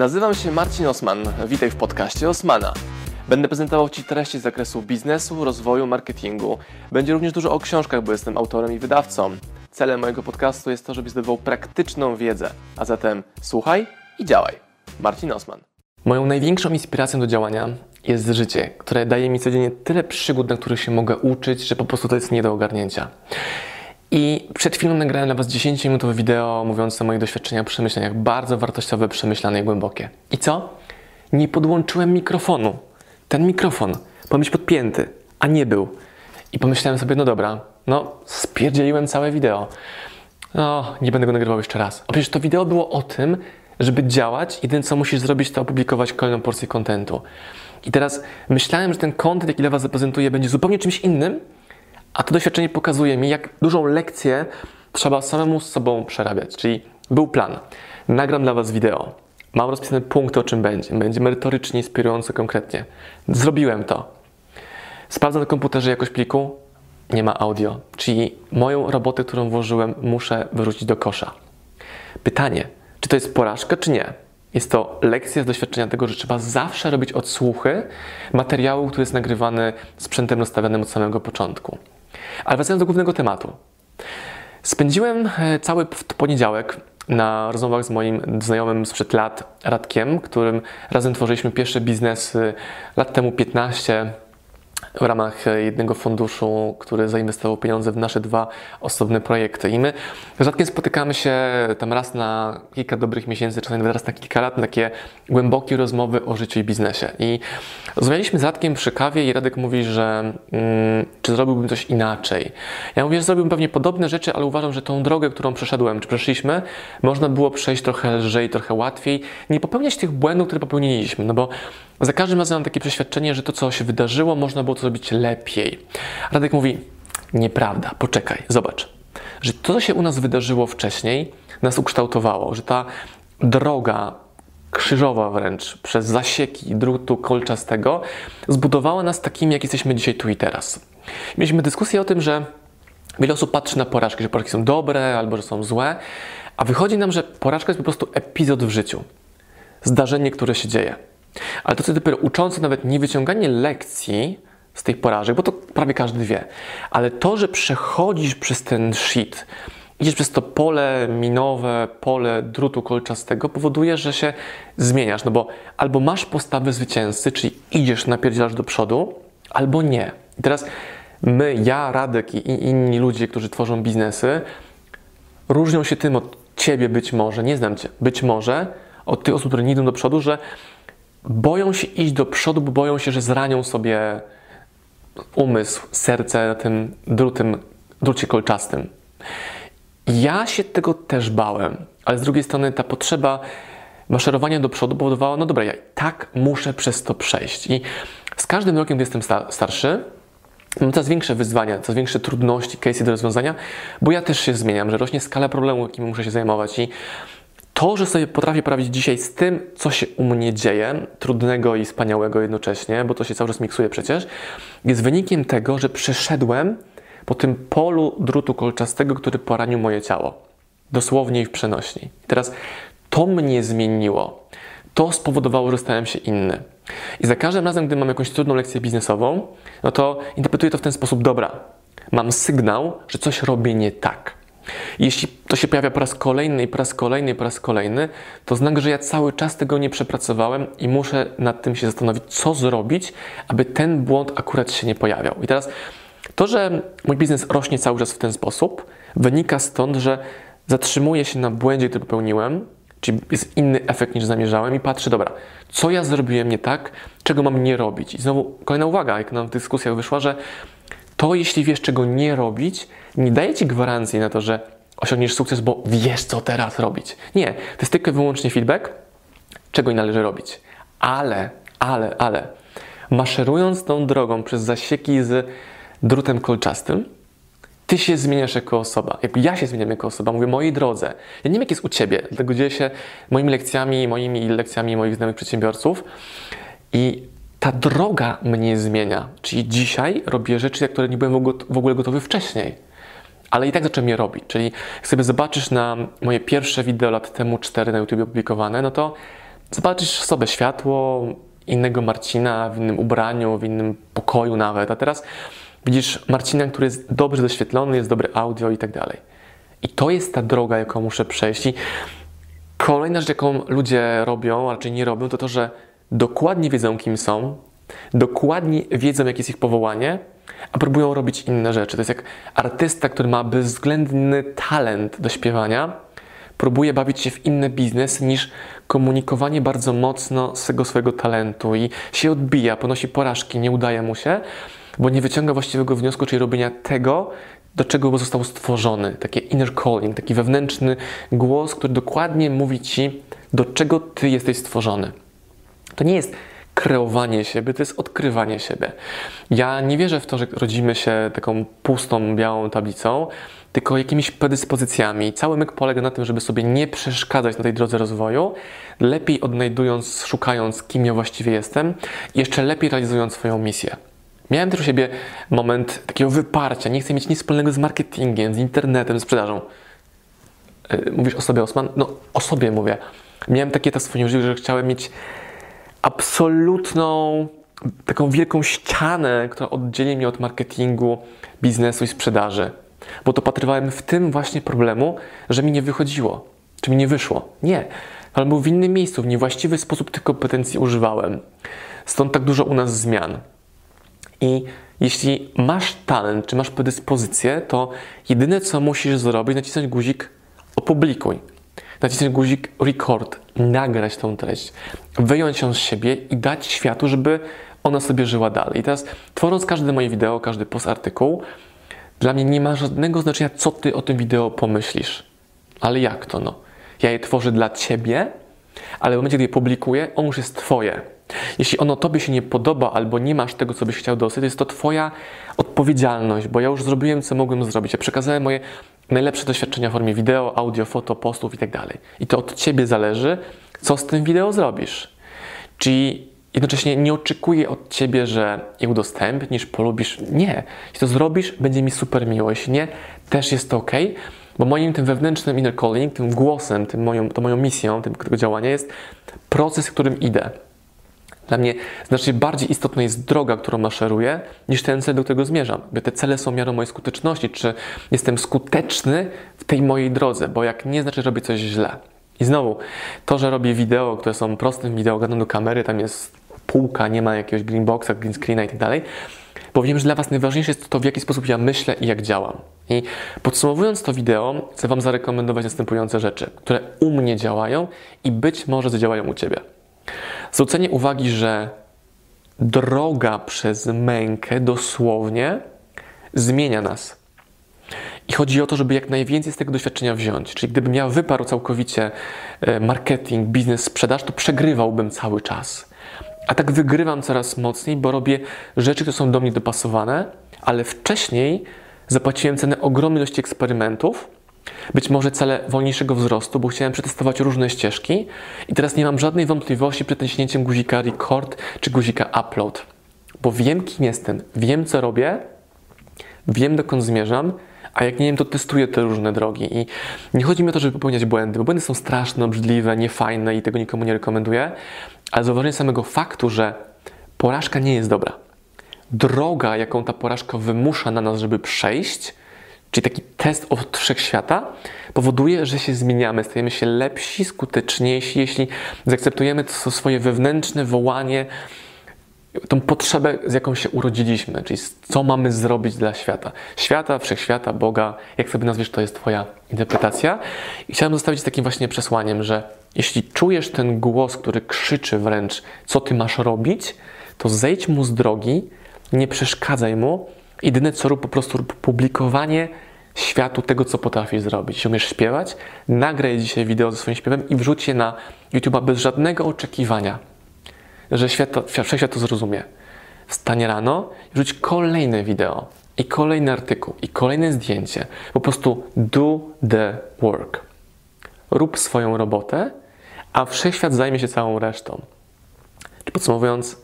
Nazywam się Marcin Osman. Witaj w podcaście Osmana. Będę prezentował Ci treści z zakresu biznesu, rozwoju, marketingu. Będzie również dużo o książkach, bo jestem autorem i wydawcą. Celem mojego podcastu jest to, żebyś zdobywał praktyczną wiedzę. A zatem słuchaj i działaj. Marcin Osman. Moją największą inspiracją do działania jest życie, które daje mi codziennie tyle przygód, na których się mogę uczyć, że po prostu to jest nie do ogarnięcia. I przed chwilą nagrałem dla Was 10-minutowe wideo mówiące o moich doświadczeniach, przemyśleniach, bardzo wartościowe, przemyślane i głębokie. I co? Nie podłączyłem mikrofonu. Ten mikrofon powinien być podpięty, a nie był. I pomyślałem sobie, no dobra, no spierdzieliłem całe wideo. No, nie będę go nagrywał jeszcze raz. A przecież to wideo było o tym, żeby działać, jedyne co musisz zrobić, to opublikować kolejną porcję kontentu. I teraz myślałem, że ten kontent, jaki dla Was zaprezentuję, będzie zupełnie czymś innym, a to doświadczenie pokazuje mi, jak dużą lekcję trzeba samemu z sobą przerabiać. Czyli był plan. Nagram dla Was wideo. Mam rozpisane punkty, o czym będzie. Będzie merytorycznie, inspirująco, konkretnie. Zrobiłem to. Sprawdzam na komputerze jakość pliku. Nie ma audio. Czyli moją robotę, którą włożyłem, muszę wyrzucić do kosza. Pytanie, czy to jest porażka, czy nie? Jest to lekcja z doświadczenia tego, że trzeba zawsze robić odsłuchy materiału, który jest nagrywany sprzętem nastawionym od samego początku. Ale wracając do głównego tematu. Spędziłem e, cały poniedziałek na rozmowach z moim znajomym sprzed lat, Radkiem, którym razem tworzyliśmy pierwsze biznesy lat temu 15 w ramach jednego funduszu, który zainwestował pieniądze w nasze dwa osobne projekty. I my rzadko spotykamy się tam raz na kilka dobrych miesięcy, czasami nawet raz na kilka lat, na takie głębokie rozmowy o życiu i biznesie. I rozmawialiśmy z Radkiem przy kawie i Radek mówi, że mm, czy zrobiłbym coś inaczej. Ja mówię, że zrobiłbym pewnie podobne rzeczy, ale uważam, że tą drogę, którą przeszedłem, czy przeszliśmy, można było przejść trochę lżej, trochę łatwiej, nie popełniać tych błędów, które popełniliśmy, no bo za każdym razem mam takie przeświadczenie, że to, co się wydarzyło, można było to zrobić lepiej. Radek mówi, nieprawda, poczekaj, zobacz, że to, co się u nas wydarzyło wcześniej, nas ukształtowało, że ta droga krzyżowa wręcz, przez zasieki drutu kolczastego, zbudowała nas takimi, jak jesteśmy dzisiaj tu i teraz. Mieliśmy dyskusję o tym, że wiele osób patrzy na porażki, że porażki są dobre albo że są złe, a wychodzi nam, że porażka jest po prostu epizod w życiu. Zdarzenie, które się dzieje. Ale to, co dopiero uczące, nawet nie wyciąganie lekcji z tych porażek, bo to prawie każdy wie, ale to, że przechodzisz przez ten shit, idziesz przez to pole minowe, pole drutu kolczastego, powoduje, że się zmieniasz, no bo albo masz postawę zwycięzcy, czyli idziesz, napierdzielasz do przodu, albo nie. I teraz my, ja, Radek i inni ludzie, którzy tworzą biznesy, różnią się tym od ciebie być może, nie znam cię, być może od tych osób, które nie idą do przodu, że boją się iść do przodu, bo boją się, że zranią sobie umysł, serce na tym drutem, drucie kolczastym. Ja się tego też bałem, ale z drugiej strony ta potrzeba maszerowania do przodu powodowała, no dobra, ja tak muszę przez to przejść. I z każdym rokiem, gdy jestem starszy, mam coraz większe wyzwania, coraz większe trudności, case'y do rozwiązania, bo ja też się zmieniam, że rośnie skala problemu, jakimi muszę się zajmować i to, że sobie potrafię poradzić dzisiaj z tym, co się u mnie dzieje, trudnego i wspaniałego jednocześnie, bo to się cały czas miksuje przecież, jest wynikiem tego, że przeszedłem po tym polu drutu kolczastego, który poranił moje ciało. Dosłownie i w przenośni. teraz to mnie zmieniło. To spowodowało, że stałem się inny. I za każdym razem, gdy mam jakąś trudną lekcję biznesową, no to interpretuję to w ten sposób: dobra, mam sygnał, że coś robię nie tak. Jeśli to się pojawia po raz kolejny i po raz kolejny i po raz kolejny, to znak, że ja cały czas tego nie przepracowałem i muszę nad tym się zastanowić, co zrobić, aby ten błąd akurat się nie pojawiał. I teraz to, że mój biznes rośnie cały czas w ten sposób, wynika stąd, że zatrzymuję się na błędzie, który popełniłem, czyli jest inny efekt niż zamierzałem i patrzę, dobra, co ja zrobiłem nie tak, czego mam nie robić. I znowu kolejna uwaga, jak nam w dyskusjach wyszła, że to jeśli wiesz, czego nie robić, nie daje ci gwarancji na to, że osiągniesz sukces, bo wiesz, co teraz robić. Nie, to jest tylko wyłącznie feedback, czego nie należy robić. Ale, ale, ale, maszerując tą drogą przez zasieki z drutem kolczastym, ty się zmieniasz jako osoba. Jak ja się zmieniam jako osoba, mówię mojej drodze. Ja nie wiem, jak jest u ciebie, dlatego dzielę się moimi lekcjami, moimi lekcjami moich znajomych przedsiębiorców. I ta droga mnie zmienia. Czyli dzisiaj robię rzeczy, które nie byłem w ogóle gotowy wcześniej. Ale i tak zacząłem je robić. Czyli jak sobie zobaczysz na moje pierwsze wideo lat temu, cztery na YouTube opublikowane, no to zobaczysz sobie światło innego Marcina w innym ubraniu, w innym pokoju nawet, a teraz widzisz Marcina, który jest dobrze doświetlony, jest dobre audio i tak dalej. I to jest ta droga, jaką muszę przejść. I kolejna rzecz, jaką ludzie robią, a raczej nie robią, to to, że dokładnie wiedzą, kim są, dokładnie wiedzą, jakie jest ich powołanie, a próbują robić inne rzeczy. To jest jak artysta, który ma bezwzględny talent do śpiewania, próbuje bawić się w inny biznes niż komunikowanie bardzo mocno swego swojego talentu i się odbija, ponosi porażki, nie udaje mu się, bo nie wyciąga właściwego wniosku, czyli robienia tego, do czego został stworzony. Takie inner calling, taki wewnętrzny głos, który dokładnie mówi ci, do czego ty jesteś stworzony. To nie jest kreowanie siebie, to jest odkrywanie siebie. Ja nie wierzę w to, że rodzimy się taką pustą, białą tablicą, tylko jakimiś predyspozycjami. Cały myk polega na tym, żeby sobie nie przeszkadzać na tej drodze rozwoju, lepiej odnajdując, szukając, kim ja właściwie jestem i jeszcze lepiej realizując swoją misję. Miałem też u siebie moment takiego wyparcia. Nie chcę mieć nic wspólnego z marketingiem, z internetem, z sprzedażą. E, mówisz o sobie, Osman? No, o sobie mówię. Miałem takie etap w swoim życiu, że chciałem mieć absolutną, taką wielką ścianę, która oddzieli mnie od marketingu, biznesu i sprzedaży. Bo to patrywałem w tym właśnie problemu, że mi nie wychodziło, czy mi nie wyszło. Nie, ale był w innym miejscu, w niewłaściwy sposób tych kompetencji używałem. Stąd tak dużo u nas zmian. I jeśli masz talent, czy masz predyspozycję, to jedyne co musisz zrobić, nacisnąć guzik opublikuj. Nacisnąć guzik record, nagrać tą treść, wyjąć ją z siebie i dać światu, żeby ona sobie żyła dalej. I teraz tworząc każde moje wideo, każdy post artykuł, dla mnie nie ma żadnego znaczenia, co ty o tym wideo pomyślisz. Ale jak to no? Ja je tworzę dla ciebie, ale w momencie, gdy je publikuję, on już jest twoje. Jeśli ono tobie się nie podoba albo nie masz tego, co byś chciał dostać, to jest to twoja odpowiedzialność, bo ja już zrobiłem, co mogłem zrobić. Ja przekazałem moje najlepsze doświadczenia w formie wideo, audio, foto, postów itd. Tak I to od ciebie zależy, co z tym wideo zrobisz. Czyli jednocześnie nie oczekuję od ciebie, że je udostępnisz, polubisz. Nie. Jeśli to zrobisz, będzie mi super miło. Jeśli nie, też jest to ok, bo moim tym wewnętrznym inner calling, tym głosem, tym moją, to moją misją tym, tego działania jest proces, w którym idę. Dla mnie znacznie bardziej istotna jest droga, którą maszeruję, niż ten cel, do którego zmierzam. Bo te cele są miarą mojej skuteczności, czy jestem skuteczny w tej mojej drodze, bo jak nie, znaczy, robię coś źle. I znowu, to, że robię wideo, które są prostym wideo, gadam do kamery, tam jest półka, nie ma jakiegoś green boxa, green screena i tak dalej, bo wiem, że dla Was najważniejsze jest to, w jaki sposób ja myślę i jak działam. I podsumowując to wideo, chcę Wam zarekomendować następujące rzeczy, które u mnie działają i być może zadziałają u Ciebie. Zwrócenie uwagi, że droga przez mękę dosłownie zmienia nas. I chodzi o to, żeby jak najwięcej z tego doświadczenia wziąć. Czyli gdybym ja wyparł całkowicie e, marketing, biznes, sprzedaż, to przegrywałbym cały czas. A tak wygrywam coraz mocniej, bo robię rzeczy, które są do mnie dopasowane, ale wcześniej zapłaciłem cenę ogromnej ilości eksperymentów, być może cele wolniejszego wzrostu, bo chciałem przetestować różne ścieżki i teraz nie mam żadnej wątpliwości przed naciśnięciem guzika record czy guzika upload, bo wiem kim jestem, wiem co robię, wiem dokąd zmierzam, a jak nie wiem, to testuję te różne drogi. I nie chodzi mi o to, żeby popełniać błędy, bo błędy są straszne, obrzydliwe, niefajne i tego nikomu nie rekomenduję, ale zauważenie samego faktu, że porażka nie jest dobra. Droga, jaką ta porażka wymusza na nas, żeby przejść, czyli taki test od wszechświata, powoduje, że się zmieniamy, stajemy się lepsi, skuteczniejsi, jeśli zaakceptujemy to swoje wewnętrzne wołanie, tą potrzebę, z jaką się urodziliśmy, czyli co mamy zrobić dla świata. Świata, wszechświata, Boga, jak sobie nazwiesz, to jest Twoja interpretacja. I chciałem zostawić takim właśnie przesłaniem, że jeśli czujesz ten głos, który krzyczy wręcz, co Ty masz robić, to zejdź mu z drogi, nie przeszkadzaj mu, Jedyne co rób po prostu publikowanie światu tego, co potrafisz zrobić. Jeśli umiesz śpiewać, nagraj dzisiaj wideo ze swoim śpiewem i wrzuć je na YouTube'a bez żadnego oczekiwania, że świat, wszechświat to zrozumie. Wstanie rano i wrzuć kolejne wideo, i kolejny artykuł, i kolejne zdjęcie. Po prostu do the work. Rób swoją robotę, a wszechświat zajmie się całą resztą. Podsumowując,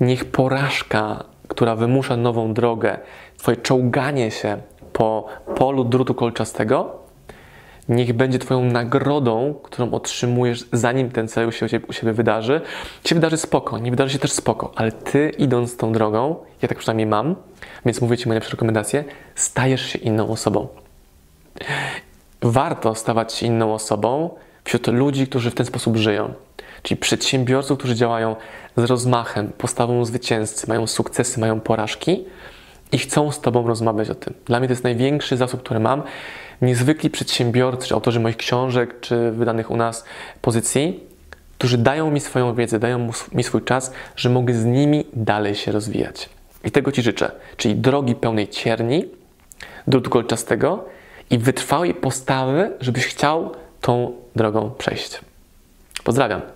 niech porażka która wymusza nową drogę, Twoje czołganie się po polu drutu kolczastego, niech będzie Twoją nagrodą, którą otrzymujesz, zanim ten cel się u siebie wydarzy. Się wydarzy spoko, nie wydarzy się też spoko, ale Ty idąc tą drogą, ja tak przynajmniej mam, więc mówię Ci moje lepsze rekomendacje, stajesz się inną osobą. Warto stawać się inną osobą wśród ludzi, którzy w ten sposób żyją. Czyli przedsiębiorców, którzy działają z rozmachem, postawą zwycięzcy, mają sukcesy, mają porażki i chcą z Tobą rozmawiać o tym. Dla mnie to jest największy zasób, który mam. Niezwykli przedsiębiorcy, czy autorzy moich książek, czy wydanych u nas pozycji, którzy dają mi swoją wiedzę, dają mi swój czas, że mogę z nimi dalej się rozwijać. I tego Ci życzę. Czyli drogi pełnej cierni, drutu kolczastego i wytrwałej postawy, żebyś chciał tą drogą przejść. Pozdrawiam.